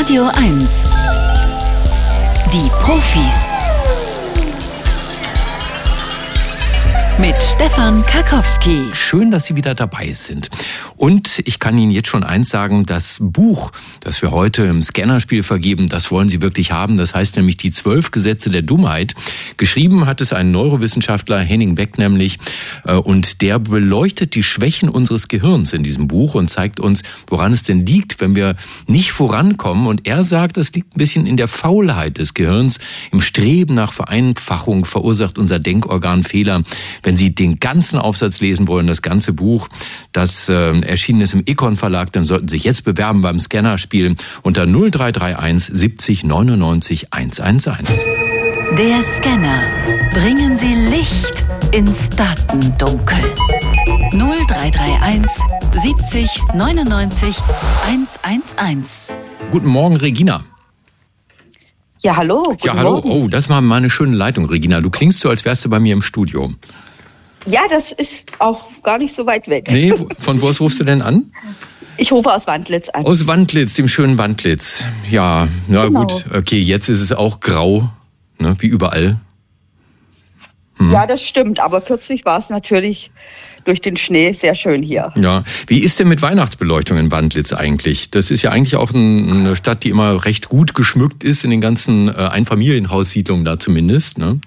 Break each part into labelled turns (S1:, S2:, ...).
S1: Radio 1. Die Profis. mit Stefan Karkowski.
S2: Schön, dass Sie wieder dabei sind. Und ich kann Ihnen jetzt schon eins sagen, das Buch, das wir heute im Scannerspiel vergeben, das wollen Sie wirklich haben. Das heißt nämlich die zwölf Gesetze der Dummheit. Geschrieben hat es ein Neurowissenschaftler, Henning Beck nämlich, äh, und der beleuchtet die Schwächen unseres Gehirns in diesem Buch und zeigt uns, woran es denn liegt, wenn wir nicht vorankommen. Und er sagt, das liegt ein bisschen in der Faulheit des Gehirns. Im Streben nach Vereinfachung verursacht unser Denkorgan Fehler. Wenn Sie den ganzen Aufsatz lesen wollen, das ganze Buch, das äh, erschienen ist im Econ Verlag, dann sollten Sie sich jetzt bewerben beim Scannerspiel unter 0331 70 99 111.
S1: Der Scanner. Bringen Sie Licht ins Datendunkel. 0331 70 99 111.
S2: Guten Morgen, Regina.
S3: Ja, hallo.
S2: ja, hallo. Morgen. Oh, das war mal eine schöne Leitung, Regina. Du klingst so, als wärst du bei mir im Studio.
S3: Ja, das ist auch gar nicht so weit weg.
S2: Nee, von wo aus rufst du denn an?
S3: Ich rufe aus Wandlitz an.
S2: Aus Wandlitz, dem schönen Wandlitz. Ja, na genau. gut. Okay, jetzt ist es auch grau, ne, wie überall.
S3: Hm. Ja, das stimmt. Aber kürzlich war es natürlich durch den Schnee sehr schön hier.
S2: Ja, wie ist denn mit Weihnachtsbeleuchtung in Wandlitz eigentlich? Das ist ja eigentlich auch eine Stadt, die immer recht gut geschmückt ist in den ganzen äh, Einfamilienhaussiedlungen da zumindest. Ne?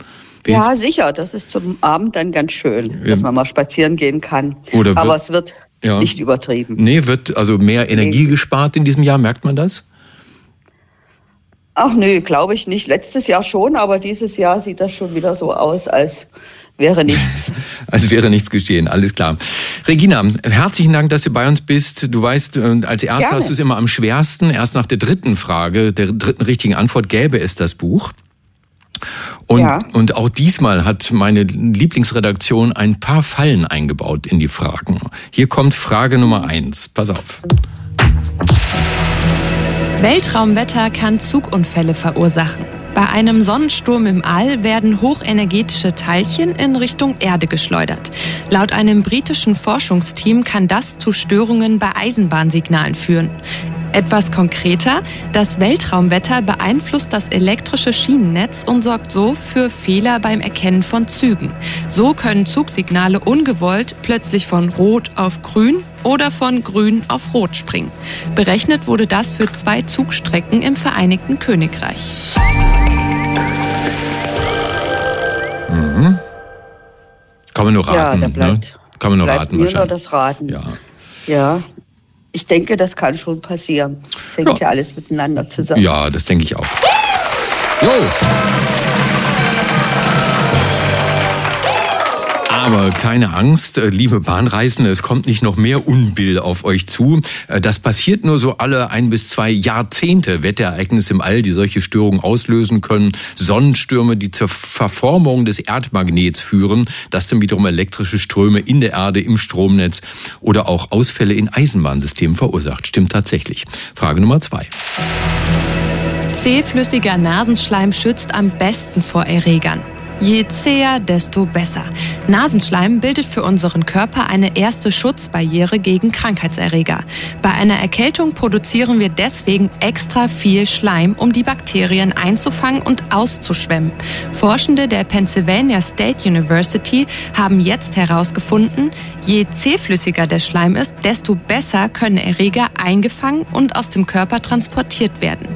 S3: Ja, sicher. Das ist zum Abend dann ganz schön, ja. dass man mal spazieren gehen kann.
S2: Oder
S3: Aber es wird ja. nicht übertrieben.
S2: Nee, wird also mehr Energie nee. gespart in diesem Jahr, merkt man das?
S3: Ach nö, glaube ich nicht. Letztes Jahr schon, aber dieses Jahr sieht das schon wieder so aus, als wäre nichts.
S2: als wäre nichts geschehen, alles klar. Regina, herzlichen Dank, dass du bei uns bist. Du weißt, äh, als erstes hast du es immer am schwersten. Erst nach der dritten Frage, der dritten richtigen Antwort gäbe es das Buch. Und, ja. und auch diesmal hat meine Lieblingsredaktion ein paar Fallen eingebaut in die Fragen. Hier kommt Frage Nummer eins. Pass auf.
S4: Weltraumwetter kann Zugunfälle verursachen. Bei einem Sonnensturm im All werden hochenergetische Teilchen in Richtung Erde geschleudert. Laut einem britischen Forschungsteam kann das zu Störungen bei Eisenbahnsignalen führen. Etwas konkreter, das Weltraumwetter beeinflusst das elektrische Schienennetz und sorgt so für Fehler beim Erkennen von Zügen. So können Zugsignale ungewollt plötzlich von Rot auf Grün oder von Grün auf Rot springen. Berechnet wurde das für zwei Zugstrecken im Vereinigten Königreich.
S2: Mhm. Kann man nur raten.
S3: Ja, bleibt,
S2: ne? Kann man nur raten
S3: wahrscheinlich. Nur das Raten.
S2: Ja.
S3: Ja, ich denke, das kann schon passieren. Das hängt ja, ja alles miteinander zusammen.
S2: Ja, das denke ich auch. Jo. Aber keine Angst, äh, liebe Bahnreisende, es kommt nicht noch mehr Unbill auf euch zu. Äh, das passiert nur so alle ein bis zwei Jahrzehnte. Wetterereignisse im All, die solche Störungen auslösen können. Sonnenstürme, die zur Verformung des Erdmagnets führen. Das dann wiederum elektrische Ströme in der Erde, im Stromnetz oder auch Ausfälle in Eisenbahnsystemen verursacht. Stimmt tatsächlich. Frage Nummer zwei.
S4: Zähflüssiger Nasenschleim schützt am besten vor Erregern. Je zäher, desto besser. Nasenschleim bildet für unseren Körper eine erste Schutzbarriere gegen Krankheitserreger. Bei einer Erkältung produzieren wir deswegen extra viel Schleim, um die Bakterien einzufangen und auszuschwemmen. Forschende der Pennsylvania State University haben jetzt herausgefunden, je zähflüssiger der Schleim ist, desto besser können Erreger eingefangen und aus dem Körper transportiert werden.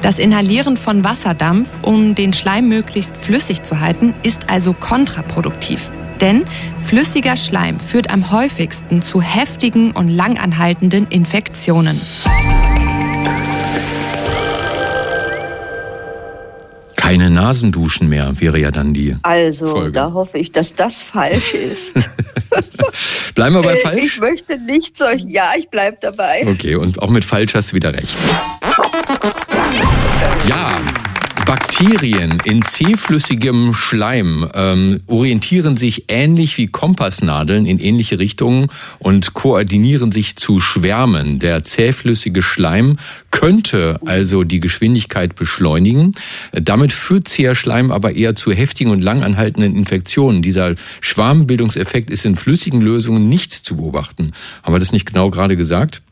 S4: Das Inhalieren von Wasserdampf, um den Schleim möglichst flüssig zu halten, ist also kontraproduktiv. Denn flüssiger Schleim führt am häufigsten zu heftigen und langanhaltenden Infektionen.
S2: Keine Nasenduschen mehr wäre ja dann die.
S3: Also,
S2: Folge.
S3: da hoffe ich, dass das falsch ist.
S2: Bleiben wir bei falsch?
S3: Ich möchte nicht solch. Ja, ich bleibe dabei.
S2: Okay, und auch mit falsch hast du wieder recht. Ja, Bakterien in zähflüssigem Schleim ähm, orientieren sich ähnlich wie Kompassnadeln in ähnliche Richtungen und koordinieren sich zu Schwärmen. Der zähflüssige Schleim könnte also die Geschwindigkeit beschleunigen. Damit führt zäher Schleim aber eher zu heftigen und langanhaltenden Infektionen. Dieser Schwarmbildungseffekt ist in flüssigen Lösungen nicht zu beobachten. Haben wir das nicht genau gerade gesagt?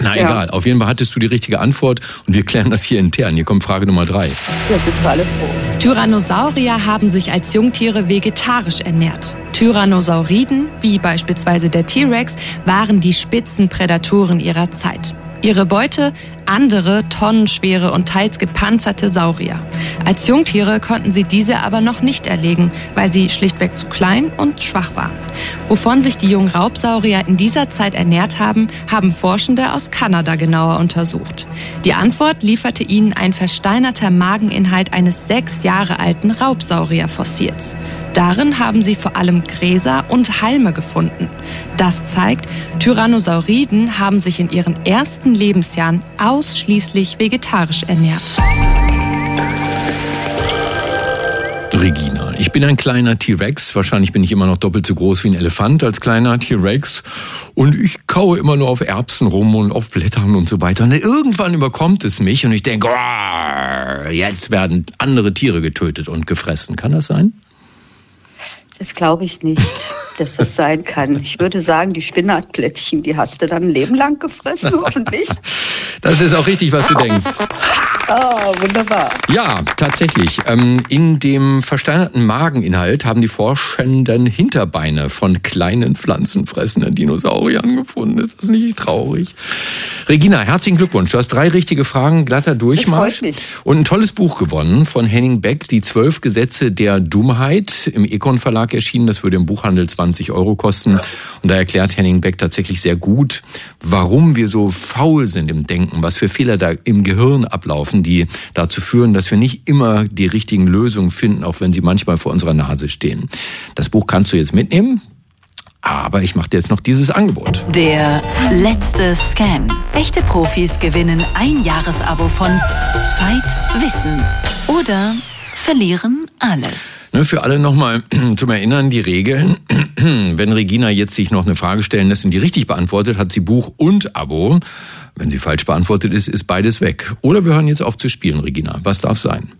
S2: Na ja. egal, auf jeden Fall hattest du die richtige Antwort und wir klären das hier intern. Hier kommt Frage Nummer drei.
S3: Ja, sind wir alle froh.
S4: Tyrannosaurier haben sich als Jungtiere vegetarisch ernährt. Tyrannosauriden, wie beispielsweise der T-Rex, waren die Spitzenprädatoren ihrer Zeit. Ihre Beute andere tonnenschwere und teils gepanzerte Saurier. Als Jungtiere konnten sie diese aber noch nicht erlegen, weil sie schlichtweg zu klein und schwach waren. Wovon sich die jungen Raubsaurier in dieser Zeit ernährt haben, haben Forschende aus Kanada genauer untersucht. Die Antwort lieferte ihnen ein versteinerter Mageninhalt eines sechs Jahre alten Raubsaurierfossils. Darin haben sie vor allem Gräser und Halme gefunden. Das zeigt, Tyrannosauriden haben sich in ihren ersten Lebensjahren ausschließlich vegetarisch ernährt.
S2: Regina, ich bin ein kleiner T-Rex. Wahrscheinlich bin ich immer noch doppelt so groß wie ein Elefant als kleiner T-Rex. Und ich kaue immer nur auf Erbsen rum und auf Blättern und so weiter. Und irgendwann überkommt es mich und ich denke, jetzt werden andere Tiere getötet und gefressen. Kann das sein?
S3: Das glaube ich nicht, dass das sein kann. Ich würde sagen, die Spinatplättchen, die hast du dann ein Leben lang gefressen, hoffentlich.
S2: Das ist auch richtig, was du denkst.
S3: Oh, wunderbar.
S2: Ja, tatsächlich. Ähm, in dem versteinerten Mageninhalt haben die Forschenden Hinterbeine von kleinen pflanzenfressenden Dinosauriern gefunden. Ist das nicht traurig? Regina, herzlichen Glückwunsch. Du hast drei richtige Fragen, glatter Durchmarsch. Und ein tolles Buch gewonnen von Henning Beck, Die zwölf Gesetze der Dummheit, im Econ Verlag erschienen. Das würde im Buchhandel 20 Euro kosten. Und da erklärt Henning Beck tatsächlich sehr gut, warum wir so faul sind im Denken, was für Fehler da im Gehirn ablaufen Sachen, die dazu führen, dass wir nicht immer die richtigen Lösungen finden, auch wenn sie manchmal vor unserer Nase stehen. Das Buch kannst du jetzt mitnehmen. Aber ich mache dir jetzt noch dieses Angebot.
S1: Der letzte Scan. Echte Profis gewinnen ein Jahresabo von Zeit, Wissen oder verlieren alles.
S2: Ne, für alle nochmal zum Erinnern die Regeln. Wenn Regina jetzt sich noch eine Frage stellen lässt und die richtig beantwortet, hat sie Buch und Abo. Wenn sie falsch beantwortet ist, ist beides weg. Oder wir hören jetzt auf zu spielen, Regina. Was darf sein?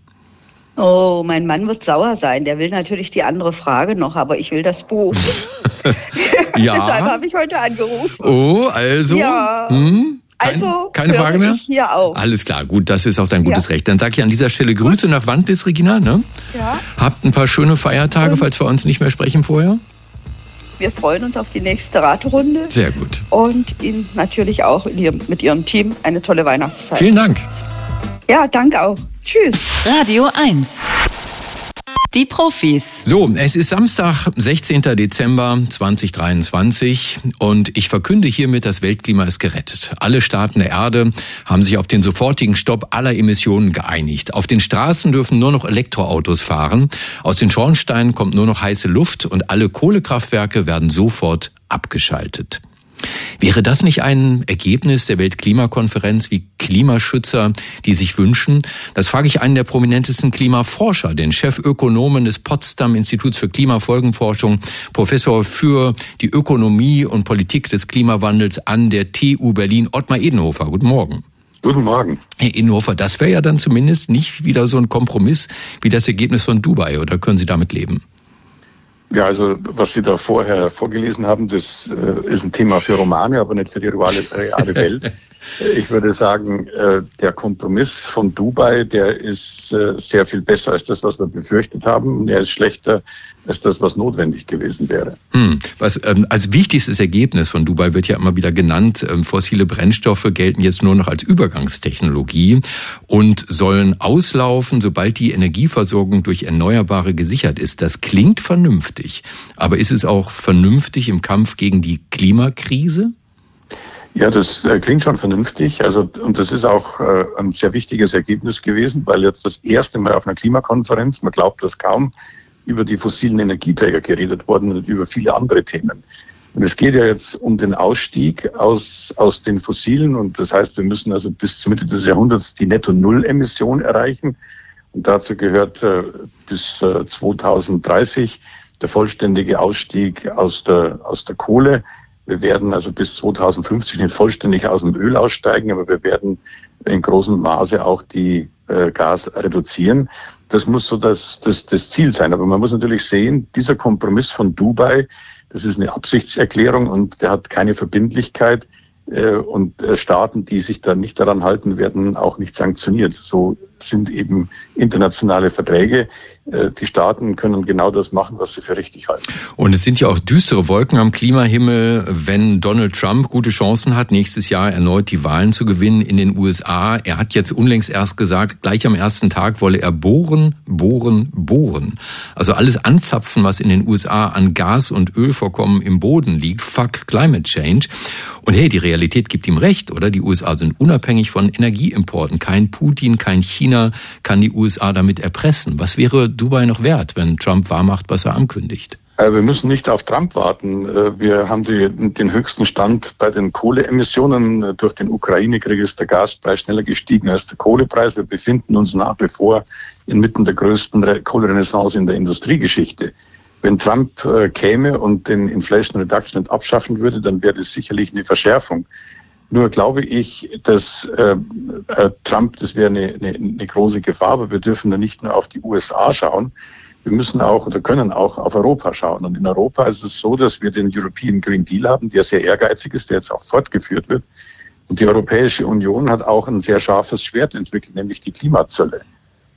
S3: Oh, mein Mann wird sauer sein. Der will natürlich die andere Frage noch, aber ich will das Buch.
S2: ja.
S3: Deshalb habe ich heute angerufen.
S2: Oh, also. Ja. Hm?
S3: Also
S2: keine Frage mehr?
S3: hier auch.
S2: Alles klar, gut, das ist auch dein gutes ja. Recht. Dann sage ich an dieser Stelle Grüße gut. nach Wandlis, Regina. Ne?
S3: Ja.
S2: Habt ein paar schöne Feiertage, Und falls wir uns nicht mehr sprechen vorher.
S3: Wir freuen uns auf die nächste Raterunde.
S2: Sehr gut.
S3: Und Ihnen natürlich auch ihrem, mit Ihrem Team eine tolle Weihnachtszeit.
S2: Vielen Dank.
S3: Ja, danke auch. Tschüss.
S1: Radio 1. Die Profis.
S2: So, es ist Samstag, 16. Dezember 2023 und ich verkünde hiermit, das Weltklima ist gerettet. Alle Staaten der Erde haben sich auf den sofortigen Stopp aller Emissionen geeinigt. Auf den Straßen dürfen nur noch Elektroautos fahren. Aus den Schornsteinen kommt nur noch heiße Luft und alle Kohlekraftwerke werden sofort abgeschaltet. Wäre das nicht ein Ergebnis der Weltklimakonferenz wie Klimaschützer, die sich wünschen? Das frage ich einen der prominentesten Klimaforscher, den Chefökonomen des Potsdam Instituts für Klimafolgenforschung, Professor für die Ökonomie und Politik des Klimawandels an der TU Berlin, Ottmar Edenhofer. Guten Morgen.
S5: Guten Morgen.
S2: Herr Edenhofer, das wäre ja dann zumindest nicht wieder so ein Kompromiss wie das Ergebnis von Dubai, oder können Sie damit leben?
S5: Ja, also was Sie da vorher vorgelesen haben, das äh, ist ein Thema für Romane, aber nicht für die reale, reale Welt. Ich würde sagen, äh, der Kompromiss von Dubai, der ist äh, sehr viel besser als das, was wir befürchtet haben. Der ist schlechter als das, was notwendig gewesen wäre.
S2: Hm. Was ähm, als wichtigstes Ergebnis von Dubai wird ja immer wieder genannt, ähm, fossile Brennstoffe gelten jetzt nur noch als Übergangstechnologie und sollen auslaufen, sobald die Energieversorgung durch Erneuerbare gesichert ist. Das klingt vernünftig, aber ist es auch vernünftig im Kampf gegen die Klimakrise?
S5: Ja, das äh, klingt schon vernünftig. Also, und das ist auch äh, ein sehr wichtiges Ergebnis gewesen, weil jetzt das erste Mal auf einer Klimakonferenz, man glaubt das kaum, über die fossilen Energieträger geredet worden und über viele andere Themen. Und es geht ja jetzt um den Ausstieg aus, aus den fossilen. Und das heißt, wir müssen also bis zur Mitte des Jahrhunderts die Netto-Null-Emission erreichen. Und dazu gehört äh, bis äh, 2030 der vollständige Ausstieg aus der, aus der Kohle. Wir werden also bis 2050 nicht vollständig aus dem Öl aussteigen, aber wir werden in großem Maße auch die äh, Gas reduzieren. Das muss so das, das, das Ziel sein. Aber man muss natürlich sehen, dieser Kompromiss von Dubai, das ist eine Absichtserklärung und der hat keine Verbindlichkeit. Äh, und äh, Staaten, die sich dann nicht daran halten, werden auch nicht sanktioniert. So sind eben internationale Verträge. Äh, die Staaten können genau das machen, was sie für richtig halten.
S2: Und es sind ja auch düstere Wolken am Klimahimmel, wenn Donald Trump gute Chancen hat, nächstes Jahr erneut die Wahlen zu gewinnen in den USA. Er hat jetzt unlängst erst gesagt, gleich am ersten Tag wolle er bohren, bohren, bohren. Also alles anzapfen, was in den USA an Gas- und Ölvorkommen im Boden liegt. Fuck Climate Change. Und hey, die Realität gibt ihm recht, oder? Die USA sind unabhängig von Energieimporten. Kein Putin, kein China kann die USA damit erpressen. Was wäre Dubai noch wert, wenn Trump wahrmacht, was er ankündigt?
S5: Äh, wir müssen nicht auf Trump warten. Äh, wir haben die, den höchsten Stand bei den Kohleemissionen. Äh, durch den Ukraine-Krieg ist der Gaspreis schneller gestiegen als der Kohlepreis. Wir befinden uns nach wie vor inmitten der größten Kohlerenaissance in der Industriegeschichte. Wenn Trump käme und den Inflation Reduction abschaffen würde, dann wäre das sicherlich eine Verschärfung. Nur glaube ich, dass äh, äh, Trump, das wäre eine, eine, eine große Gefahr, aber wir dürfen da nicht nur auf die USA schauen, wir müssen auch oder können auch auf Europa schauen. Und in Europa ist es so, dass wir den European Green Deal haben, der sehr ehrgeizig ist, der jetzt auch fortgeführt wird. Und die Europäische Union hat auch ein sehr scharfes Schwert entwickelt, nämlich die Klimazölle.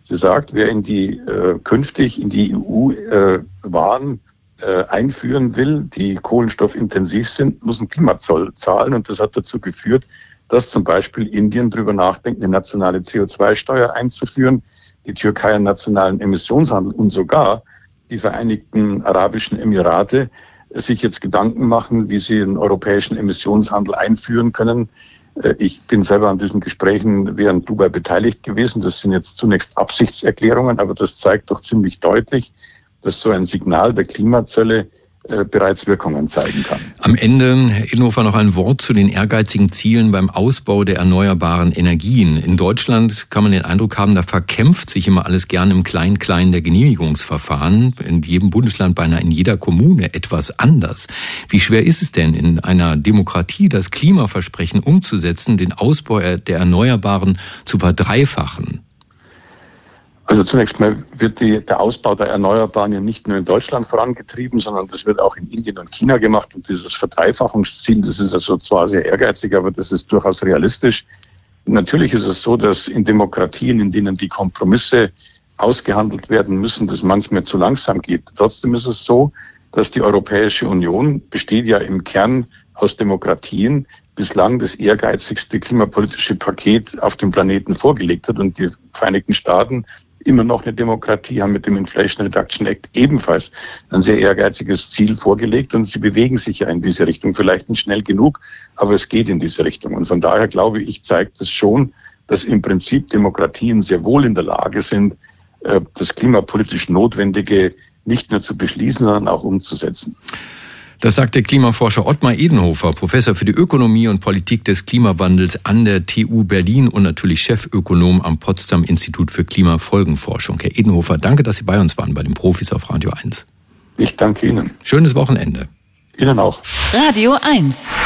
S5: Sie sagt, wer in die äh, künftig in die EU äh, Waren äh, einführen will, die kohlenstoffintensiv sind, muss einen Klimazoll zahlen. Und das hat dazu geführt, dass zum Beispiel Indien darüber nachdenkt, eine nationale CO2-Steuer einzuführen, die Türkei einen nationalen Emissionshandel und sogar die Vereinigten Arabischen Emirate sich jetzt Gedanken machen, wie sie einen europäischen Emissionshandel einführen können, äh, ich bin selber an diesen Gesprächen während Dubai beteiligt gewesen. Das sind jetzt zunächst Absichtserklärungen, aber das zeigt doch ziemlich deutlich, dass so ein Signal der Klimazölle äh, bereits Wirkungen zeigen kann.
S2: Am Ende, Herr Inhofer, noch ein Wort zu den ehrgeizigen Zielen beim Ausbau der erneuerbaren Energien. In Deutschland kann man den Eindruck haben, da verkämpft sich immer alles gern im Klein-Klein der Genehmigungsverfahren. In jedem Bundesland, beinahe in jeder Kommune etwas anders. Wie schwer ist es denn, in einer Demokratie das Klimaversprechen umzusetzen, den Ausbau der Erneuerbaren zu verdreifachen?
S5: Also zunächst mal wird die, der Ausbau der Erneuerbaren ja nicht nur in Deutschland vorangetrieben, sondern das wird auch in Indien und China gemacht. Und dieses Verdreifachungsziel, das ist also zwar sehr ehrgeizig, aber das ist durchaus realistisch. Natürlich ist es so, dass in Demokratien, in denen die Kompromisse ausgehandelt werden müssen, das manchmal zu langsam geht. Trotzdem ist es so, dass die Europäische Union besteht ja im Kern aus Demokratien, bislang das ehrgeizigste klimapolitische Paket auf dem Planeten vorgelegt hat. Und die Vereinigten Staaten immer noch eine Demokratie, haben mit dem Inflation Reduction Act ebenfalls ein sehr ehrgeiziges Ziel vorgelegt und sie bewegen sich ja in diese Richtung. Vielleicht nicht schnell genug, aber es geht in diese Richtung. Und von daher glaube ich, zeigt es schon, dass im Prinzip Demokratien sehr wohl in der Lage sind, äh, das klimapolitisch Notwendige nicht nur zu beschließen, sondern auch umzusetzen.
S2: Das sagt der Klimaforscher Ottmar Edenhofer, Professor für die Ökonomie und Politik des Klimawandels an der TU Berlin und natürlich Chefökonom am Potsdam Institut für Klimafolgenforschung. Herr Edenhofer, danke, dass Sie bei uns waren bei den Profis auf Radio 1.
S5: Ich danke Ihnen.
S2: Schönes Wochenende.
S5: Ihnen auch.
S1: Radio 1.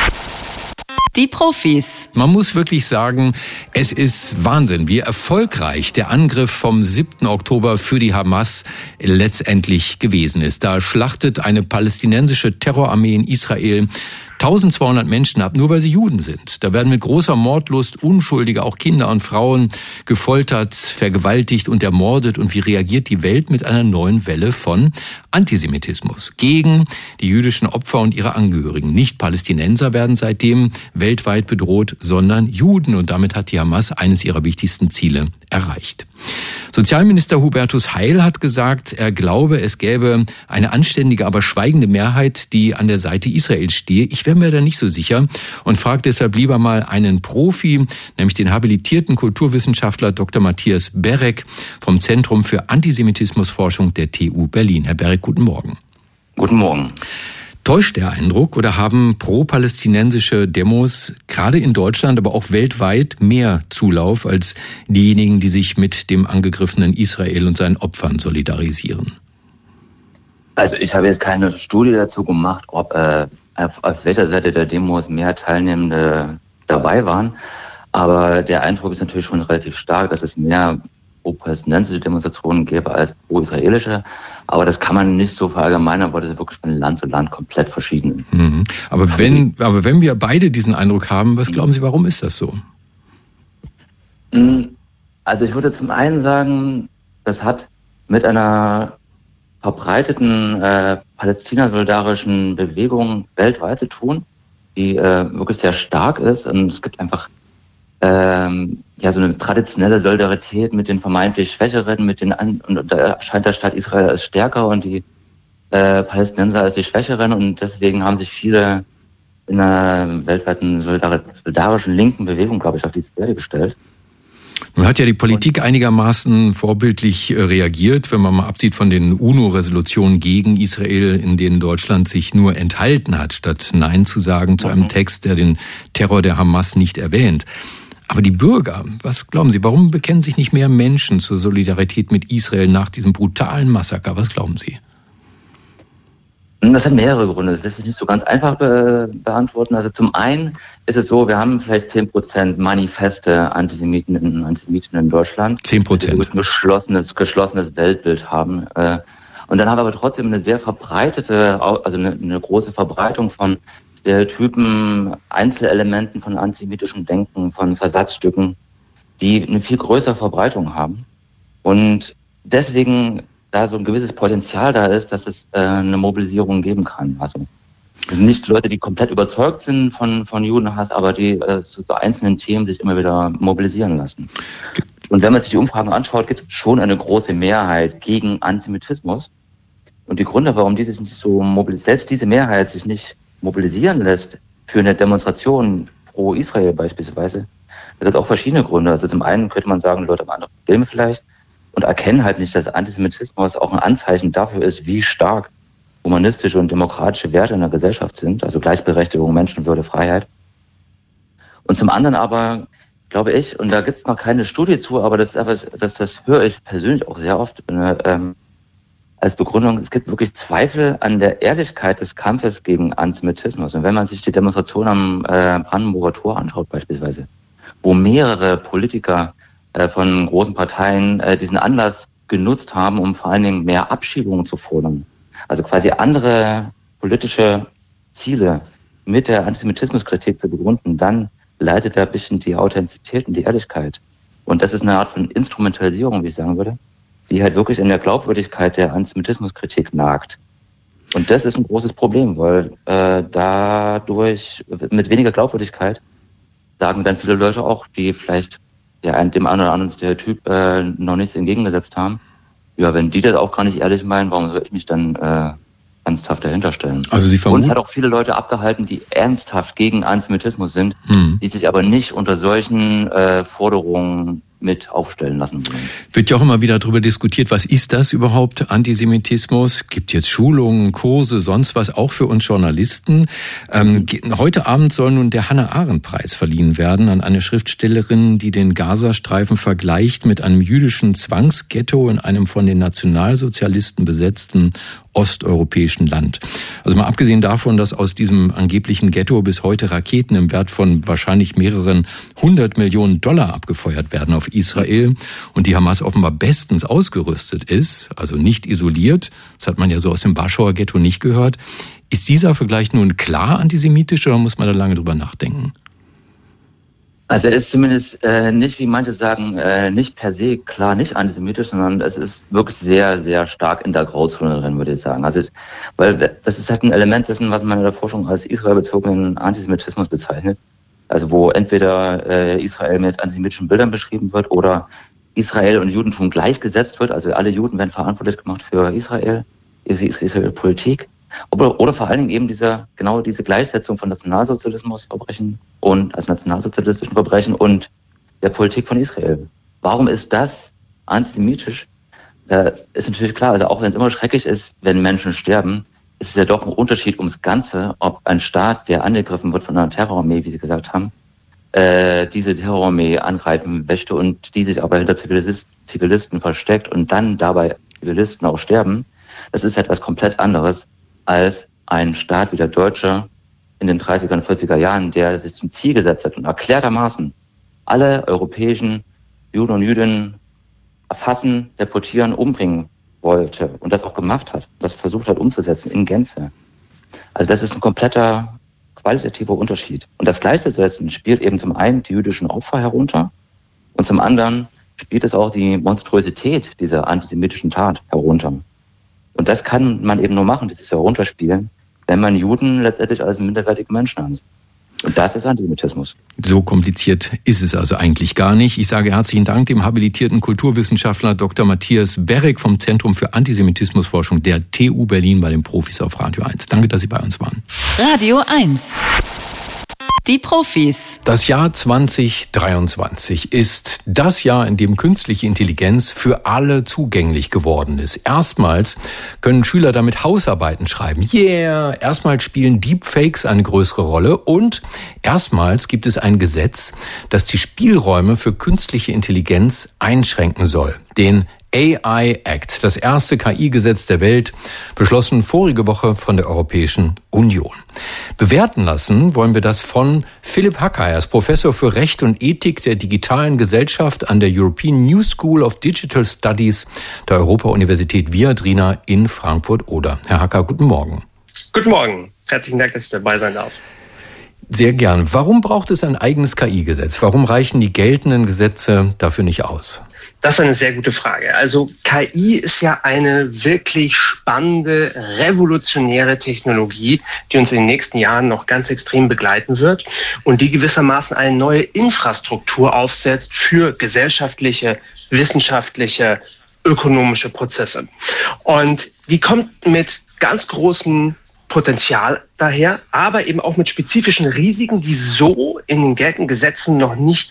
S1: Die Profis.
S2: Man muss wirklich sagen, es ist Wahnsinn, wie erfolgreich der Angriff vom 7. Oktober für die Hamas letztendlich gewesen ist. Da schlachtet eine palästinensische Terrorarmee in Israel 1200 Menschen ab, nur weil sie Juden sind. Da werden mit großer Mordlust Unschuldige, auch Kinder und Frauen, gefoltert, vergewaltigt und ermordet. Und wie reagiert die Welt mit einer neuen Welle von Antisemitismus gegen die jüdischen Opfer und ihre Angehörigen? Nicht Palästinenser werden seitdem weltweit bedroht, sondern Juden. Und damit hat die Hamas eines ihrer wichtigsten Ziele erreicht. Sozialminister Hubertus Heil hat gesagt, er glaube, es gäbe eine anständige, aber schweigende Mehrheit, die an der Seite Israels stehe. Ich wäre mir da nicht so sicher und frage deshalb lieber mal einen Profi, nämlich den habilitierten Kulturwissenschaftler Dr. Matthias Berek vom Zentrum für Antisemitismusforschung der TU Berlin. Herr Berek, guten Morgen.
S6: Guten Morgen.
S2: Täuscht der Eindruck oder haben pro-palästinensische Demos gerade in Deutschland, aber auch weltweit mehr Zulauf als diejenigen, die sich mit dem angegriffenen Israel und seinen Opfern solidarisieren?
S6: Also ich habe jetzt keine Studie dazu gemacht, ob äh, auf, auf welcher Seite der Demos mehr Teilnehmende dabei waren. Aber der Eindruck ist natürlich schon relativ stark, dass es mehr pro-palästinensische Demonstrationen gäbe als pro-israelische. Aber das kann man nicht so verallgemeinern, weil das wirklich von Land zu Land komplett verschieden ist.
S2: Mhm. Aber, wenn, aber wenn wir beide diesen Eindruck haben, was glauben Sie, warum ist das so?
S6: Hm, also ich würde zum einen sagen, das hat mit einer verbreiteten äh, palästina-solidarischen Bewegung weltweit zu tun, die äh, wirklich sehr stark ist. Und es gibt einfach ähm, ja so eine traditionelle Solidarität mit den vermeintlich Schwächeren, mit den An und da erscheint der Staat Israel als stärker und die äh, Palästinenser als die Schwächeren und deswegen haben sich viele in einer weltweiten solidarischen linken Bewegung, glaube ich, auf diese Erde gestellt.
S2: Nun hat ja die Politik einigermaßen vorbildlich äh, reagiert, wenn man mal absieht von den UNO-Resolutionen gegen Israel, in denen Deutschland sich nur enthalten hat, statt Nein zu sagen zu einem mhm. Text, der den Terror der Hamas nicht erwähnt. Aber die Bürger, was glauben Sie, warum bekennen sich nicht mehr Menschen zur Solidarität mit Israel nach diesem brutalen Massaker? Was glauben Sie?
S6: Das hat mehrere Gründe. Das lässt sich nicht so ganz einfach be beantworten. Also zum einen ist es so, wir haben vielleicht 10 Prozent manifeste Antisemiten in, Antisemiten in Deutschland.
S2: 10 Prozent.
S6: Ein geschlossenes, geschlossenes Weltbild haben. Äh, und dann haben wir aber trotzdem eine sehr verbreitete, also eine, eine große Verbreitung von Stereotypen, Einzelelementen von antisemitischem Denken, von Versatzstücken, die eine viel größere Verbreitung haben. Und deswegen da so ein gewisses Potenzial da ist, dass es äh, eine Mobilisierung geben kann. Also es sind nicht Leute, die komplett überzeugt sind von, von Judenhass, aber die äh, zu so einzelnen Themen sich immer wieder mobilisieren lassen. Und wenn man sich die Umfragen anschaut, gibt es schon eine große Mehrheit gegen Antisemitismus. Und die Gründe, warum diese sich nicht so mobilisieren, selbst diese Mehrheit sich nicht mobilisieren lässt für eine Demonstration pro Israel beispielsweise, da gibt es auch verschiedene Gründe. Also zum einen könnte man sagen, Leute haben andere Probleme vielleicht und erkennen halt nicht, dass Antisemitismus auch ein Anzeichen dafür ist, wie stark humanistische und demokratische Werte in der Gesellschaft sind, also Gleichberechtigung, Menschenwürde, Freiheit. Und zum anderen aber glaube ich, und da gibt es noch keine Studie zu, aber das, das, das höre ich persönlich auch sehr oft äh, ähm, als Begründung, es gibt wirklich Zweifel an der Ehrlichkeit des Kampfes gegen Antisemitismus. Und wenn man sich die Demonstration am äh, Brandenburger Tor anschaut beispielsweise, wo mehrere Politiker äh, von großen Parteien äh, diesen Anlass genutzt haben, um vor allen Dingen mehr Abschiebungen zu fordern. Also quasi andere politische Ziele mit der Antisemitismuskritik zu begründen, dann leitet er ein bisschen die Authentizität und die Ehrlichkeit. Und das ist eine Art von Instrumentalisierung, wie ich sagen würde, die halt wirklich in der Glaubwürdigkeit der Antisemitismuskritik nagt. Und das ist ein großes Problem, weil äh, dadurch mit weniger Glaubwürdigkeit sagen dann viele Leute auch, die vielleicht der dem einen oder anderen Stereotyp äh, noch nichts entgegengesetzt haben. Ja, wenn die das auch gar nicht ehrlich meinen, warum soll ich mich dann äh, ernsthaft dahinter stellen?
S2: Also Sie vermuten...
S6: Uns hat auch viele Leute abgehalten, die ernsthaft gegen Antisemitismus sind, hm. die sich aber nicht unter solchen äh, Forderungen mit aufstellen lassen.
S2: Wird ja auch immer wieder darüber diskutiert, was ist das überhaupt, Antisemitismus? Gibt jetzt Schulungen, Kurse, sonst was, auch für uns Journalisten. Ähm, heute Abend soll nun der Hannah-Arendt-Preis verliehen werden an eine Schriftstellerin, die den Gazastreifen vergleicht mit einem jüdischen Zwangsghetto in einem von den Nationalsozialisten besetzten osteuropäischen Land. Also mal abgesehen davon, dass aus diesem angeblichen Ghetto bis heute Raketen im Wert von wahrscheinlich mehreren hundert Millionen Dollar abgefeuert werden auf Israel und die Hamas offenbar bestens ausgerüstet ist, also nicht isoliert, das hat man ja so aus dem Warschauer Ghetto nicht gehört. Ist dieser Vergleich nun klar antisemitisch oder muss man da lange drüber nachdenken?
S6: Also er ist zumindest äh, nicht, wie manche sagen, äh, nicht per se klar nicht antisemitisch, sondern es ist wirklich sehr, sehr stark in der Grauzone drin, würde ich sagen. Also, weil das ist halt ein Element dessen, was man in der Forschung als israelbezogenen Antisemitismus bezeichnet. Also wo entweder äh, Israel mit antisemitischen Bildern beschrieben wird oder Israel und Judentum gleichgesetzt wird. Also alle Juden werden verantwortlich gemacht für Israel, Israel-Politik. Oder, oder vor allen Dingen eben diese, genau diese Gleichsetzung von Nationalsozialismusverbrechen und als nationalsozialistischen Verbrechen und der Politik von Israel. Warum ist das antisemitisch? Äh, ist natürlich klar, also auch wenn es immer schrecklich ist, wenn Menschen sterben, ist es ja doch ein Unterschied ums Ganze, ob ein Staat, der angegriffen wird von einer Terrorarmee, wie Sie gesagt haben, äh, diese Terrorarmee angreifen möchte und die sich aber hinter Zivilist, Zivilisten versteckt und dann dabei Zivilisten auch sterben. Das ist etwas komplett anderes, als ein Staat wie der Deutsche in den 30er und 40er Jahren, der sich zum Ziel gesetzt hat und erklärtermaßen alle europäischen Juden und Jüdinnen erfassen, deportieren, umbringen wollte und das auch gemacht hat, das versucht hat umzusetzen in Gänze. Also das ist ein kompletter qualitativer Unterschied. Und das gleichzusetzen spielt eben zum einen die jüdischen Opfer herunter und zum anderen spielt es auch die Monstrosität dieser antisemitischen Tat herunter. Und das kann man eben nur machen, dieses Herunterspielen, wenn man Juden letztendlich als minderwertige Menschen ansieht. Und das ist Antisemitismus.
S2: So kompliziert ist es also eigentlich gar nicht. Ich sage herzlichen Dank dem habilitierten Kulturwissenschaftler Dr. Matthias Berek vom Zentrum für Antisemitismusforschung der TU Berlin bei den Profis auf Radio 1. Danke, dass Sie bei uns waren.
S1: Radio 1. Die Profis.
S2: Das Jahr 2023 ist das Jahr, in dem künstliche Intelligenz für alle zugänglich geworden ist. Erstmals können Schüler damit Hausarbeiten schreiben. Yeah! Erstmals spielen Deepfakes eine größere Rolle und erstmals gibt es ein Gesetz, das die Spielräume für künstliche Intelligenz einschränken soll. Den AI Act, das erste KI-Gesetz der Welt, beschlossen vorige Woche von der Europäischen Union. Bewerten lassen wollen wir das von Philipp Hacker. Er ist Professor für Recht und Ethik der digitalen Gesellschaft an der European New School of Digital Studies der Europa-Universität Viadrina in Frankfurt-Oder. Herr Hacker, guten Morgen.
S7: Guten Morgen. Herzlichen Dank, dass ich dabei sein darf.
S2: Sehr gern. Warum braucht es ein eigenes KI-Gesetz? Warum reichen die geltenden Gesetze dafür nicht aus?
S7: Das ist eine sehr gute Frage. Also KI ist ja eine wirklich spannende, revolutionäre Technologie, die uns in den nächsten Jahren noch ganz extrem begleiten wird und die gewissermaßen eine neue Infrastruktur aufsetzt für gesellschaftliche, wissenschaftliche, ökonomische Prozesse. Und die kommt mit ganz großen Potenzial daher, aber eben auch mit spezifischen Risiken, die so in den geltenden Gesetzen noch nicht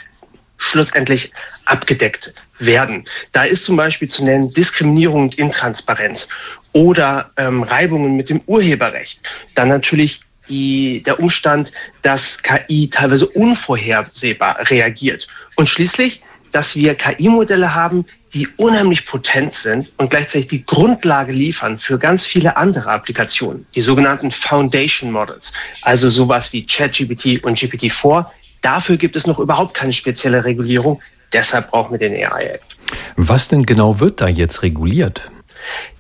S7: schlussendlich abgedeckt werden. Da ist zum Beispiel zu nennen Diskriminierung und Intransparenz oder ähm, Reibungen mit dem Urheberrecht. Dann natürlich die, der Umstand, dass KI teilweise unvorhersehbar reagiert. Und schließlich, dass wir KI-Modelle haben, die unheimlich potent sind und gleichzeitig die Grundlage liefern für ganz viele andere Applikationen, die sogenannten Foundation Models, also sowas wie ChatGPT und GPT-4. Dafür gibt es noch überhaupt keine spezielle Regulierung. Deshalb brauchen wir den AI Act.
S2: Was denn genau wird da jetzt reguliert?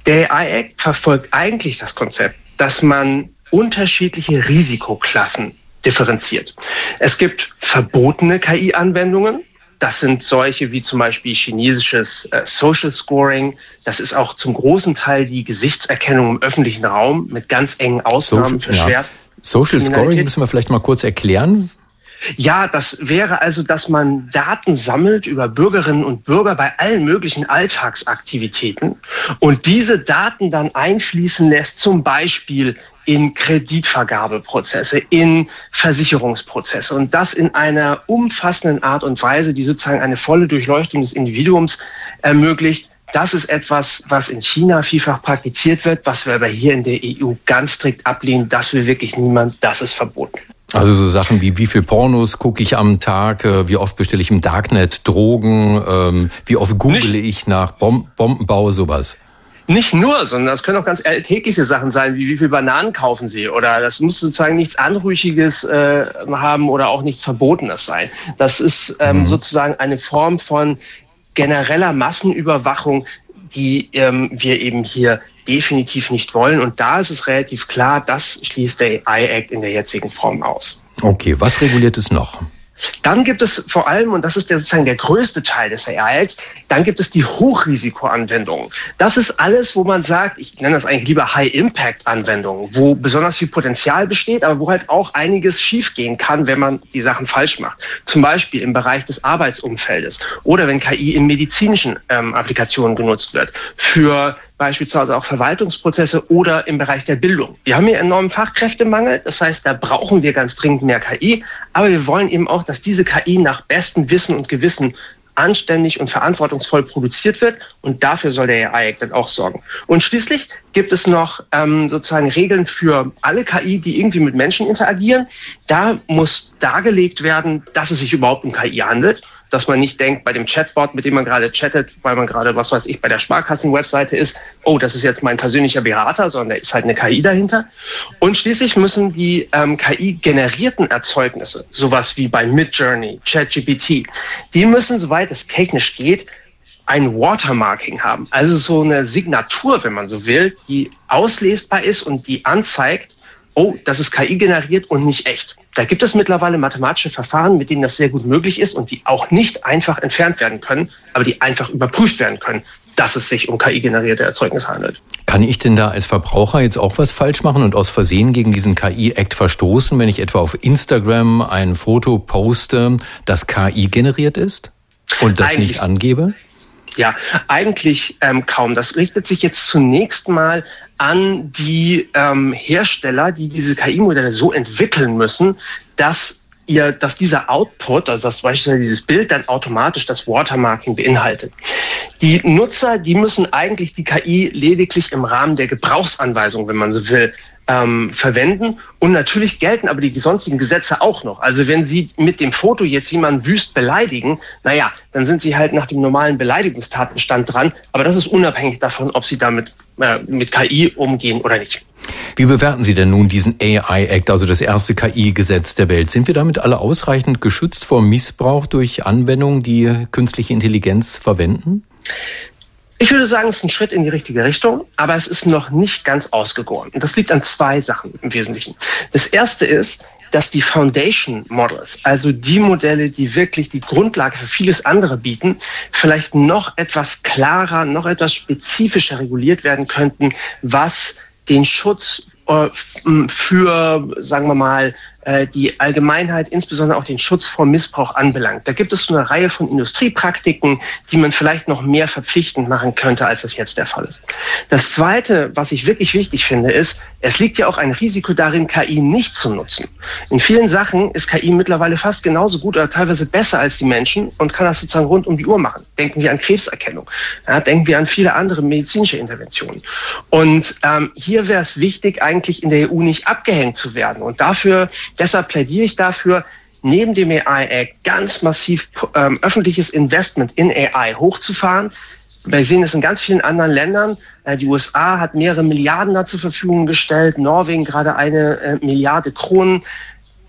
S7: Der AI Act verfolgt eigentlich das Konzept, dass man unterschiedliche Risikoklassen differenziert. Es gibt verbotene KI-Anwendungen. Das sind solche wie zum Beispiel chinesisches äh, Social Scoring. Das ist auch zum großen Teil die Gesichtserkennung im öffentlichen Raum mit ganz engen Ausnahmen Social, für. Ja.
S2: Social Scoring müssen wir vielleicht mal kurz erklären.
S7: Ja, das wäre also, dass man Daten sammelt über Bürgerinnen und Bürger bei allen möglichen Alltagsaktivitäten und diese Daten dann einfließen lässt, zum Beispiel in Kreditvergabeprozesse, in Versicherungsprozesse und das in einer umfassenden Art und Weise, die sozusagen eine volle Durchleuchtung des Individuums ermöglicht. Das ist etwas, was in China vielfach praktiziert wird, was wir aber hier in der EU ganz strikt ablehnen. Das will wirklich niemand, das ist verboten.
S2: Also so Sachen wie wie viel Pornos gucke ich am Tag, äh, wie oft bestelle ich im Darknet Drogen, ähm, wie oft google ich nach Bom Bombenbau, sowas.
S7: Nicht nur, sondern das können auch ganz alltägliche Sachen sein, wie wie viel Bananen kaufen Sie. Oder das muss sozusagen nichts Anrüchiges äh, haben oder auch nichts Verbotenes sein. Das ist ähm, mhm. sozusagen eine Form von genereller Massenüberwachung, die ähm, wir eben hier definitiv nicht wollen. Und da ist es relativ klar, das schließt der AI Act in der jetzigen Form aus.
S2: Okay, was reguliert es noch?
S7: Dann gibt es vor allem, und das ist der, sozusagen der größte Teil des AIs, dann gibt es die Hochrisikoanwendungen. Das ist alles, wo man sagt, ich nenne das eigentlich lieber High-Impact-Anwendungen, wo besonders viel Potenzial besteht, aber wo halt auch einiges schiefgehen kann, wenn man die Sachen falsch macht. Zum Beispiel im Bereich des Arbeitsumfeldes oder wenn KI in medizinischen ähm, Applikationen genutzt wird, für beispielsweise auch Verwaltungsprozesse oder im Bereich der Bildung. Wir haben hier enormen Fachkräftemangel, das heißt, da brauchen wir ganz dringend mehr KI, aber wir wollen eben auch, dass diese KI nach bestem Wissen und Gewissen anständig und verantwortungsvoll produziert wird. Und dafür soll der AI Act dann auch sorgen. Und schließlich gibt es noch ähm, sozusagen Regeln für alle KI, die irgendwie mit Menschen interagieren. Da muss dargelegt werden, dass es sich überhaupt um KI handelt dass man nicht denkt, bei dem Chatbot, mit dem man gerade chattet, weil man gerade, was weiß ich, bei der Sparkassen-Webseite ist, oh, das ist jetzt mein persönlicher Berater, sondern da ist halt eine KI dahinter. Und schließlich müssen die ähm, KI-generierten Erzeugnisse, sowas wie bei Midjourney, ChatGPT, die müssen, soweit es technisch geht, ein Watermarking haben, also so eine Signatur, wenn man so will, die auslesbar ist und die anzeigt, oh, das ist KI generiert und nicht echt. Da gibt es mittlerweile mathematische Verfahren, mit denen das sehr gut möglich ist und die auch nicht einfach entfernt werden können, aber die einfach überprüft werden können, dass es sich um KI-generierte Erzeugnisse handelt.
S2: Kann ich denn da als Verbraucher jetzt auch was falsch machen und aus Versehen gegen diesen KI-Act verstoßen, wenn ich etwa auf Instagram ein Foto poste, das KI generiert ist und das Eigentlich, nicht angebe?
S7: Ja, eigentlich ähm, kaum. Das richtet sich jetzt zunächst mal an die ähm, Hersteller, die diese KI-Modelle so entwickeln müssen, dass ihr, dass dieser Output, also das beispielsweise dieses Bild dann automatisch das Watermarking beinhaltet. Die Nutzer, die müssen eigentlich die KI lediglich im Rahmen der Gebrauchsanweisung, wenn man so will, ähm, verwenden. Und natürlich gelten aber die sonstigen Gesetze auch noch. Also wenn Sie mit dem Foto jetzt jemanden wüst beleidigen, naja, dann sind Sie halt nach dem normalen Beleidigungstatbestand dran. Aber das ist unabhängig davon, ob Sie damit äh, mit KI umgehen oder nicht.
S2: Wie bewerten Sie denn nun diesen AI-Act, also das erste KI-Gesetz der Welt? Sind wir damit alle ausreichend geschützt vor Missbrauch durch Anwendungen, die künstliche Intelligenz verwenden?
S7: Ich würde sagen, es ist ein Schritt in die richtige Richtung, aber es ist noch nicht ganz ausgegoren. Und das liegt an zwei Sachen im Wesentlichen. Das erste ist, dass die Foundation Models, also die Modelle, die wirklich die Grundlage für vieles andere bieten, vielleicht noch etwas klarer, noch etwas spezifischer reguliert werden könnten, was den Schutz äh, für, sagen wir mal, die Allgemeinheit, insbesondere auch den Schutz vor Missbrauch anbelangt. Da gibt es so eine Reihe von Industriepraktiken, die man vielleicht noch mehr verpflichtend machen könnte, als das jetzt der Fall ist. Das Zweite, was ich wirklich wichtig finde, ist, es liegt ja auch ein Risiko darin, KI nicht zu nutzen. In vielen Sachen ist KI mittlerweile fast genauso gut oder teilweise besser als die Menschen und kann das sozusagen rund um die Uhr machen. Denken wir an Krebserkennung, ja, denken wir an viele andere medizinische Interventionen. Und ähm, hier wäre es wichtig, eigentlich in der EU nicht abgehängt zu werden. Und dafür Deshalb plädiere ich dafür, neben dem AI Act ganz massiv ähm, öffentliches Investment in AI hochzufahren. Wir sehen es in ganz vielen anderen Ländern. Äh, die USA hat mehrere Milliarden da zur Verfügung gestellt, Norwegen gerade eine äh, Milliarde Kronen.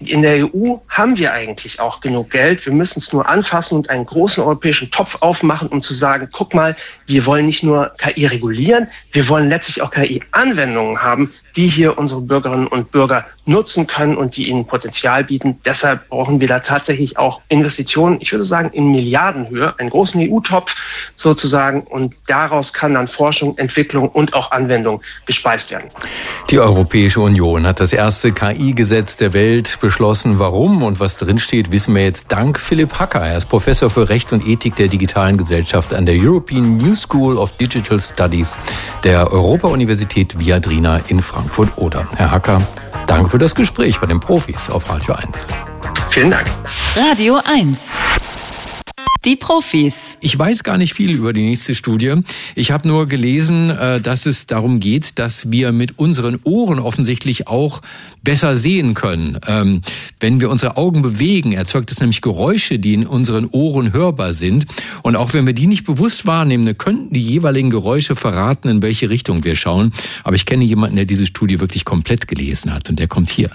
S7: In der EU haben wir eigentlich auch genug Geld. Wir müssen es nur anfassen und einen großen europäischen Topf aufmachen, um zu sagen, guck mal, wir wollen nicht nur KI regulieren, wir wollen letztlich auch KI-Anwendungen haben, die hier unsere Bürgerinnen und Bürger nutzen können und die ihnen Potenzial bieten. Deshalb brauchen wir da tatsächlich auch Investitionen, ich würde sagen in Milliardenhöhe, einen großen EU-Topf sozusagen und daraus kann dann Forschung, Entwicklung und auch Anwendung gespeist werden.
S2: Die Europäische Union hat das erste KI-Gesetz der Welt beschlossen. Warum und was drinsteht, wissen wir jetzt dank Philipp Hacker. Er ist Professor für Recht und Ethik der digitalen Gesellschaft an der European New School of Digital Studies der Europa-Universität Viadrina in Frankfurt-Oder. Herr Hacker, danke für das Gespräch bei den Profis auf Radio 1.
S7: Vielen Dank.
S1: Radio 1. Die Profis.
S2: Ich weiß gar nicht viel über die nächste Studie. Ich habe nur gelesen, äh, dass es darum geht, dass wir mit unseren Ohren offensichtlich auch besser sehen können. Ähm, wenn wir unsere Augen bewegen, erzeugt es nämlich Geräusche, die in unseren Ohren hörbar sind. Und auch wenn wir die nicht bewusst wahrnehmen, könnten die jeweiligen Geräusche verraten, in welche Richtung wir schauen. Aber ich kenne jemanden, der diese Studie wirklich komplett gelesen hat und der kommt hier.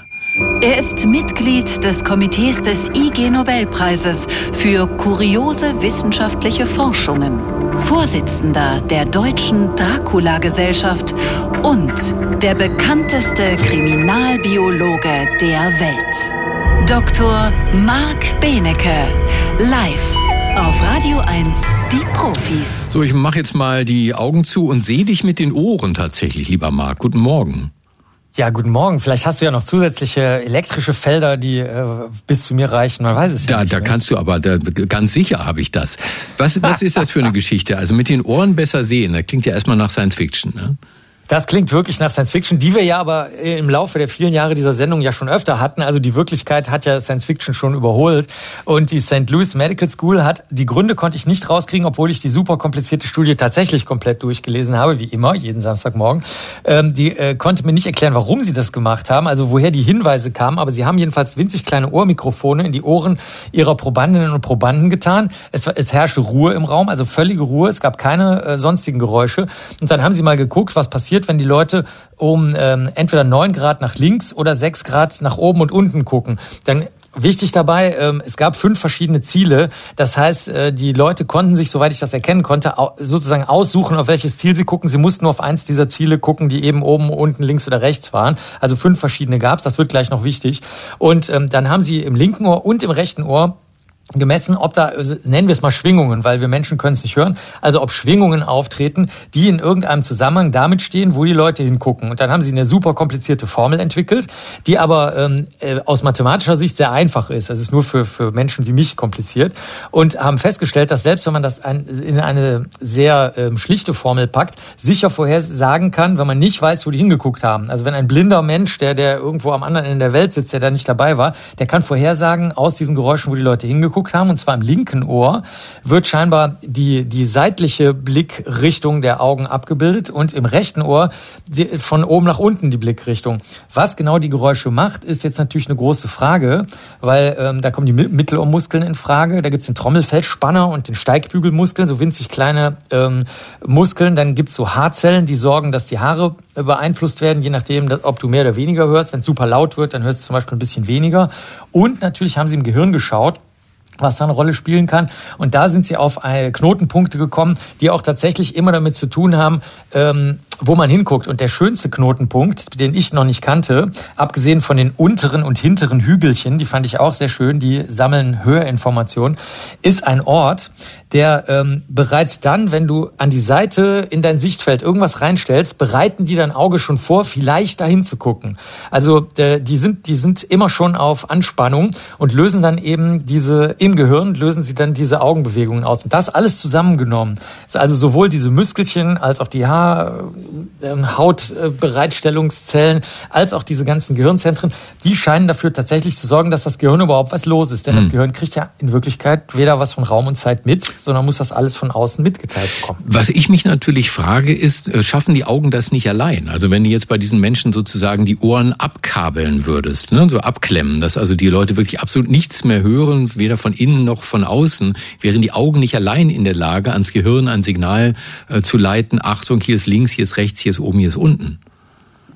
S1: Er ist Mitglied des Komitees des IG Nobelpreises für kuriose wissenschaftliche Forschungen, Vorsitzender der Deutschen Dracula-Gesellschaft und der bekannteste Kriminalbiologe der Welt. Dr. Marc Benecke, live auf Radio 1, die Profis.
S2: So, ich mache jetzt mal die Augen zu und sehe dich mit den Ohren tatsächlich, lieber Marc. Guten Morgen.
S8: Ja, guten Morgen. Vielleicht hast du ja noch zusätzliche elektrische Felder, die äh, bis zu mir reichen. Man weiß es
S2: da,
S8: ja nicht.
S2: Da ne? kannst du aber, da, ganz sicher habe ich das. Was, was ist das für eine Geschichte? Also mit den Ohren besser sehen, das klingt ja erstmal nach Science Fiction. Ne?
S8: Das klingt wirklich nach Science Fiction, die wir ja aber im Laufe der vielen Jahre dieser Sendung ja schon öfter hatten. Also die Wirklichkeit hat ja Science Fiction schon überholt. Und die St. Louis Medical School hat, die Gründe konnte ich nicht rauskriegen, obwohl ich die super komplizierte Studie tatsächlich komplett durchgelesen habe, wie immer, jeden Samstagmorgen. Ähm, die äh, konnte mir nicht erklären, warum sie das gemacht haben, also woher die Hinweise kamen. Aber sie haben jedenfalls winzig kleine Ohrmikrofone in die Ohren ihrer Probandinnen und Probanden getan. Es, es herrschte Ruhe im Raum, also völlige Ruhe. Es gab keine äh, sonstigen Geräusche. Und dann haben sie mal geguckt, was passiert, passiert, wenn die Leute um ähm, entweder neun Grad nach links oder sechs Grad nach oben und unten gucken. Dann Wichtig dabei, ähm, es gab fünf verschiedene Ziele. Das heißt, äh, die Leute konnten sich, soweit ich das erkennen konnte, sozusagen aussuchen, auf welches Ziel sie gucken. Sie mussten nur auf eins dieser Ziele gucken, die eben oben, unten, links oder rechts waren. Also fünf verschiedene gab es. Das wird gleich noch wichtig. Und ähm, dann haben sie im linken Ohr und im rechten Ohr gemessen, ob da, nennen wir es mal Schwingungen, weil wir Menschen können es nicht hören, also ob Schwingungen auftreten, die in irgendeinem Zusammenhang damit stehen, wo die Leute hingucken. Und dann haben sie eine super komplizierte Formel entwickelt, die aber ähm, äh, aus mathematischer Sicht sehr einfach ist. Das ist nur für, für Menschen wie mich kompliziert. Und haben festgestellt, dass selbst wenn man das ein, in eine sehr ähm, schlichte Formel packt, sicher vorhersagen kann, wenn man nicht weiß, wo die hingeguckt haben. Also wenn ein blinder Mensch, der, der irgendwo am anderen Ende der Welt sitzt, der da nicht dabei war, der kann vorhersagen aus diesen Geräuschen, wo die Leute hingeguckt angeguckt haben, und zwar im linken Ohr, wird scheinbar die, die seitliche Blickrichtung der Augen abgebildet und im rechten Ohr die, von oben nach unten die Blickrichtung. Was genau die Geräusche macht, ist jetzt natürlich eine große Frage, weil ähm, da kommen die Mittelohrmuskeln in Frage. Da gibt's den Trommelfeldspanner und den Steigbügelmuskeln, so winzig kleine ähm, Muskeln. Dann gibt's so Haarzellen, die sorgen, dass die Haare beeinflusst werden, je nachdem, ob du mehr oder weniger hörst. Wenn es super laut wird, dann hörst du zum Beispiel ein bisschen weniger. Und natürlich haben sie im Gehirn geschaut, was da eine Rolle spielen kann. Und da sind sie auf Knotenpunkte gekommen, die auch tatsächlich immer damit zu tun haben, ähm, wo man hinguckt. Und der schönste Knotenpunkt, den ich noch nicht kannte, abgesehen von den unteren und hinteren Hügelchen, die fand ich auch sehr schön, die sammeln Hörinformationen, ist ein Ort, der ähm, bereits dann, wenn du an die Seite in dein Sichtfeld irgendwas reinstellst, bereiten die dein Auge schon vor, vielleicht dahin zu gucken. Also äh, die sind, die sind immer schon auf Anspannung und lösen dann eben diese im Gehirn lösen sie dann diese Augenbewegungen aus. Und das alles zusammengenommen. Also sowohl diese Muskelchen als auch die Haar Hautbereitstellungszellen als auch diese ganzen Gehirnzentren, die scheinen dafür tatsächlich zu sorgen, dass das Gehirn überhaupt was los ist. Denn hm. das Gehirn kriegt ja in Wirklichkeit weder was von Raum und Zeit mit, sondern muss das alles von außen mitgeteilt bekommen.
S2: Was ich mich natürlich frage, ist, äh, schaffen die Augen das nicht allein? Also wenn du jetzt bei diesen Menschen sozusagen die Ohren abkabeln würdest, ne, so abklemmen, dass also die Leute wirklich absolut nichts mehr hören, weder von innen noch von außen, wären die Augen nicht allein in der Lage, ans Gehirn ein Signal äh, zu leiten, Achtung, hier ist links, hier ist rechts, hier ist oben, hier ist unten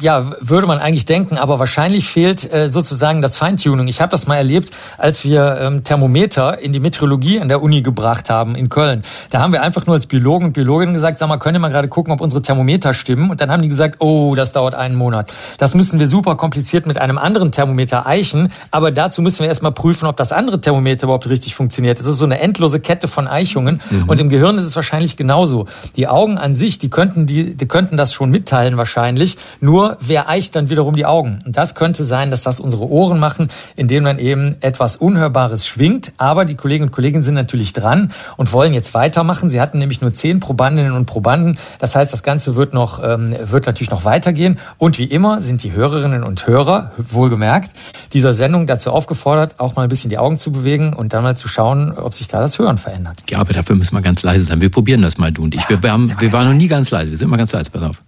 S8: ja, würde man eigentlich denken, aber wahrscheinlich fehlt äh, sozusagen das Feintuning. Ich habe das mal erlebt, als wir ähm, Thermometer in die Meteorologie an der Uni gebracht haben in Köln. Da haben wir einfach nur als Biologen und Biologinnen gesagt, sag mal, können wir mal gerade gucken, ob unsere Thermometer stimmen? Und dann haben die gesagt, oh, das dauert einen Monat. Das müssen wir super kompliziert mit einem anderen Thermometer eichen, aber dazu müssen wir erstmal prüfen, ob das andere Thermometer überhaupt richtig funktioniert. Das ist so eine endlose Kette von Eichungen mhm. und im Gehirn ist es wahrscheinlich genauso. Die Augen an sich, die könnten die, die könnten das schon mitteilen wahrscheinlich, nur wer eicht dann wiederum die Augen? Und das könnte sein, dass das unsere Ohren machen, indem man eben etwas Unhörbares schwingt. Aber die Kolleginnen und Kollegen sind natürlich dran und wollen jetzt weitermachen. Sie hatten nämlich nur zehn Probandinnen und Probanden. Das heißt, das Ganze wird noch, ähm, wird natürlich noch weitergehen. Und wie immer sind die Hörerinnen und Hörer, wohlgemerkt, dieser Sendung dazu aufgefordert, auch mal ein bisschen die Augen zu bewegen und dann mal zu schauen, ob sich da das Hören verändert.
S2: Ja, aber dafür müssen wir ganz leise sein. Wir probieren das mal, du und ich. Wir, wir, haben, wir waren noch nie ganz leise. Wir sind mal ganz leise. Pass auf.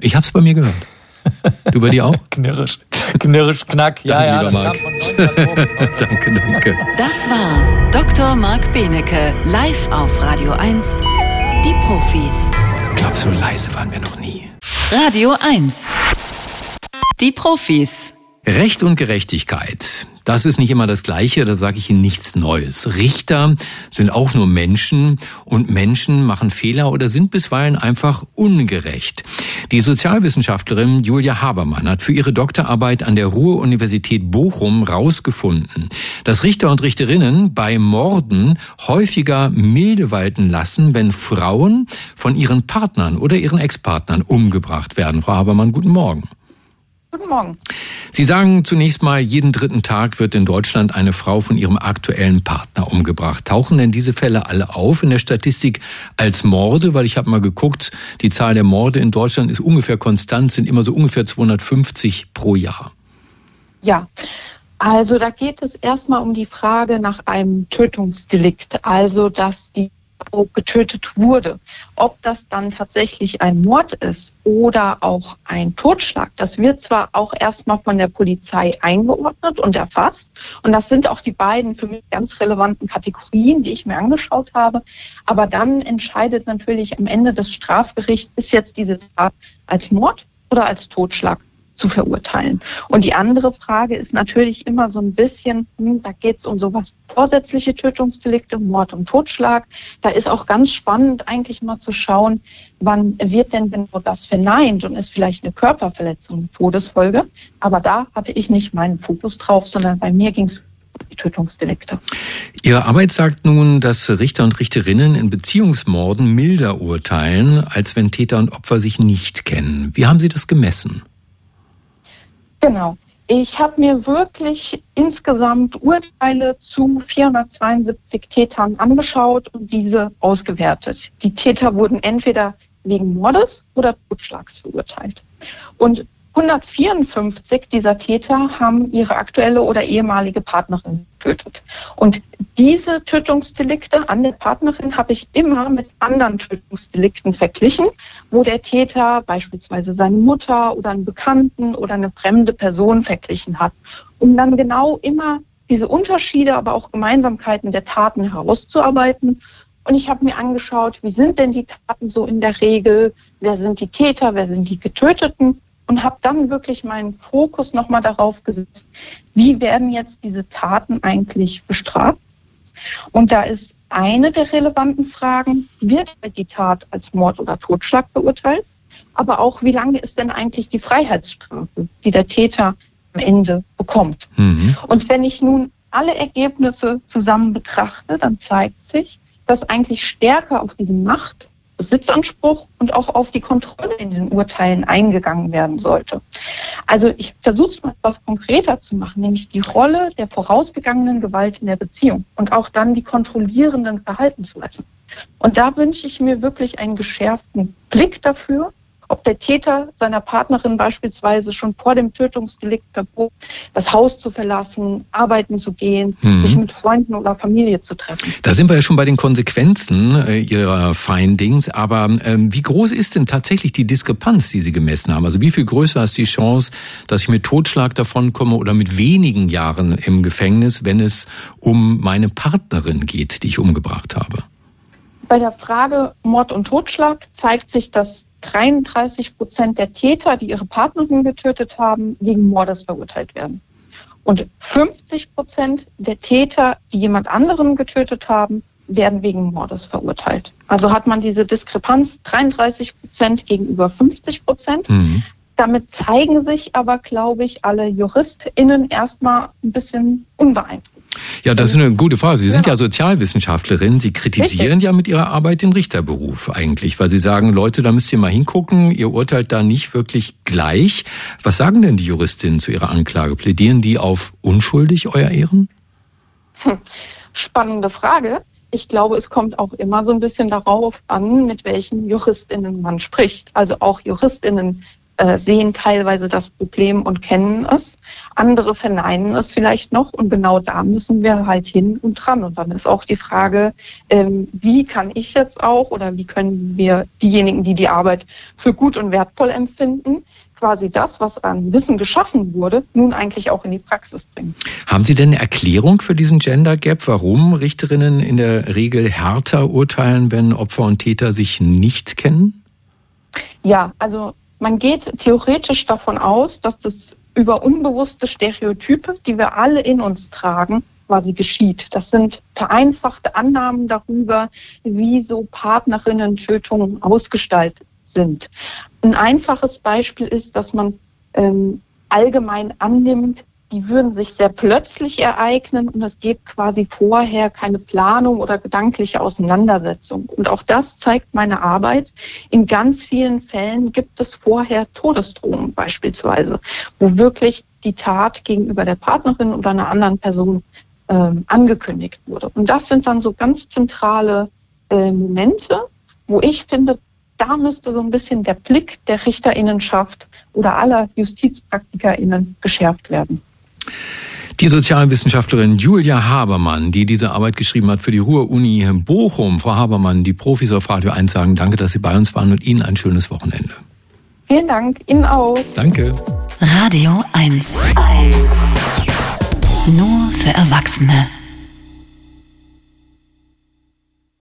S2: Ich habe es bei mir gehört. Du bei dir auch?
S8: Knirrisch, knirrisch, knack.
S2: Ja, danke, ja, lieber Marc. danke, danke.
S1: Das war Dr. Marc Benecke, live auf Radio 1. Die Profis.
S2: Glaubst du, leise waren wir noch nie?
S1: Radio 1. Die Profis.
S2: Recht und Gerechtigkeit. Das ist nicht immer das Gleiche, da sage ich Ihnen nichts Neues. Richter sind auch nur Menschen und Menschen machen Fehler oder sind bisweilen einfach ungerecht. Die Sozialwissenschaftlerin Julia Habermann hat für ihre Doktorarbeit an der Ruhr-Universität Bochum rausgefunden, dass Richter und Richterinnen bei Morden häufiger milde walten lassen, wenn Frauen von ihren Partnern oder ihren Ex-Partnern umgebracht werden. Frau Habermann, guten Morgen.
S9: Guten Morgen.
S2: Sie sagen zunächst mal, jeden dritten Tag wird in Deutschland eine Frau von ihrem aktuellen Partner umgebracht. Tauchen denn diese Fälle alle auf in der Statistik als Morde? Weil ich habe mal geguckt, die Zahl der Morde in Deutschland ist ungefähr konstant, sind immer so ungefähr 250 pro Jahr.
S9: Ja, also da geht es erstmal um die Frage nach einem Tötungsdelikt, also dass die getötet wurde. Ob das dann tatsächlich ein Mord ist oder auch ein Totschlag, das wird zwar auch erstmal von der Polizei eingeordnet und erfasst. Und das sind auch die beiden für mich ganz relevanten Kategorien, die ich mir angeschaut habe. Aber dann entscheidet natürlich am Ende das Strafgericht, ist jetzt diese Tat als Mord oder als Totschlag zu verurteilen. Und die andere Frage ist natürlich immer so ein bisschen, hm, da geht es um sowas vorsätzliche Tötungsdelikte, Mord und Totschlag. Da ist auch ganz spannend eigentlich mal zu schauen, wann wird denn genau das verneint und ist vielleicht eine Körperverletzung eine Todesfolge. Aber da hatte ich nicht meinen Fokus drauf, sondern bei mir ging es die Tötungsdelikte.
S2: Ihre Arbeit sagt nun, dass Richter und Richterinnen in Beziehungsmorden milder urteilen, als wenn Täter und Opfer sich nicht kennen. Wie haben Sie das gemessen?
S9: Genau. Ich habe mir wirklich insgesamt Urteile zu 472 Tätern angeschaut und diese ausgewertet. Die Täter wurden entweder wegen Mordes oder Totschlags verurteilt. Und 154 dieser Täter haben ihre aktuelle oder ehemalige Partnerin getötet. Und diese Tötungsdelikte an der Partnerin habe ich immer mit anderen Tötungsdelikten verglichen, wo der Täter beispielsweise seine Mutter oder einen Bekannten oder eine fremde Person verglichen hat, um dann genau immer diese Unterschiede, aber auch Gemeinsamkeiten der Taten herauszuarbeiten. Und ich habe mir angeschaut, wie sind denn die Taten so in der Regel, wer sind die Täter, wer sind die Getöteten und habe dann wirklich meinen Fokus nochmal darauf gesetzt, wie werden jetzt diese Taten eigentlich bestraft. Und da ist eine der relevanten Fragen, wird die Tat als Mord oder Totschlag beurteilt? Aber auch, wie lange ist denn eigentlich die Freiheitsstrafe, die der Täter am Ende bekommt? Mhm. Und wenn ich nun alle Ergebnisse zusammen betrachte, dann zeigt sich, dass eigentlich stärker auf diese Macht Besitzanspruch und auch auf die Kontrolle in den Urteilen eingegangen werden sollte. Also ich versuche es mal etwas konkreter zu machen, nämlich die Rolle der vorausgegangenen Gewalt in der Beziehung und auch dann die kontrollierenden Verhaltensweisen. Und da wünsche ich mir wirklich einen geschärften Blick dafür, ob der Täter seiner Partnerin beispielsweise schon vor dem Tötungsdelikt verbot, das Haus zu verlassen, arbeiten zu gehen, mhm. sich mit Freunden oder Familie zu treffen.
S2: Da sind wir ja schon bei den Konsequenzen äh, Ihrer Findings. Aber ähm, wie groß ist denn tatsächlich die Diskrepanz, die Sie gemessen haben? Also wie viel größer ist die Chance, dass ich mit Totschlag davonkomme oder mit wenigen Jahren im Gefängnis, wenn es um meine Partnerin geht, die ich umgebracht habe?
S9: Bei der Frage Mord und Totschlag zeigt sich, dass 33 Prozent der Täter, die ihre Partnerin getötet haben, wegen Mordes verurteilt werden. Und 50 Prozent der Täter, die jemand anderen getötet haben, werden wegen Mordes verurteilt. Also hat man diese Diskrepanz 33 Prozent gegenüber 50 Prozent. Mhm. Damit zeigen sich aber, glaube ich, alle JuristInnen erstmal ein bisschen unbeeindruckt.
S2: Ja, das ist eine gute Frage. Sie sind ja, ja Sozialwissenschaftlerin. Sie kritisieren Richtig. ja mit Ihrer Arbeit den Richterberuf eigentlich, weil Sie sagen, Leute, da müsst ihr mal hingucken. Ihr urteilt da nicht wirklich gleich. Was sagen denn die Juristinnen zu Ihrer Anklage? Plädieren die auf unschuldig, Euer Ehren?
S9: Hm. Spannende Frage. Ich glaube, es kommt auch immer so ein bisschen darauf an, mit welchen Juristinnen man spricht. Also auch Juristinnen, äh, sehen teilweise das Problem und kennen es. Andere verneinen es vielleicht noch und genau da müssen wir halt hin und dran. Und dann ist auch die Frage, ähm, wie kann ich jetzt auch oder wie können wir diejenigen, die die Arbeit für gut und wertvoll empfinden, quasi das, was an Wissen geschaffen wurde, nun eigentlich auch in die Praxis bringen.
S2: Haben Sie denn eine Erklärung für diesen Gender Gap, warum Richterinnen in der Regel härter urteilen, wenn Opfer und Täter sich nicht kennen?
S9: Ja, also man geht theoretisch davon aus, dass das über unbewusste Stereotype, die wir alle in uns tragen, quasi geschieht. Das sind vereinfachte Annahmen darüber, wie so Partnerinnen-Tötungen ausgestaltet sind. Ein einfaches Beispiel ist, dass man ähm, allgemein annimmt, die würden sich sehr plötzlich ereignen und es gibt quasi vorher keine Planung oder gedankliche Auseinandersetzung. Und auch das zeigt meine Arbeit. In ganz vielen Fällen gibt es vorher Todesdrohungen beispielsweise, wo wirklich die Tat gegenüber der Partnerin oder einer anderen Person ähm, angekündigt wurde. Und das sind dann so ganz zentrale äh, Momente, wo ich finde, da müsste so ein bisschen der Blick der Richterinnenschaft oder aller Justizpraktikerinnen geschärft werden.
S2: Die Sozialwissenschaftlerin Julia Habermann, die diese Arbeit geschrieben hat für die Ruhr-Uni Bochum. Frau Habermann, die Profis auf Radio 1 sagen danke, dass Sie bei uns waren und Ihnen ein schönes Wochenende.
S9: Vielen Dank, Ihnen auch.
S2: Danke.
S1: Radio 1. Nur für Erwachsene.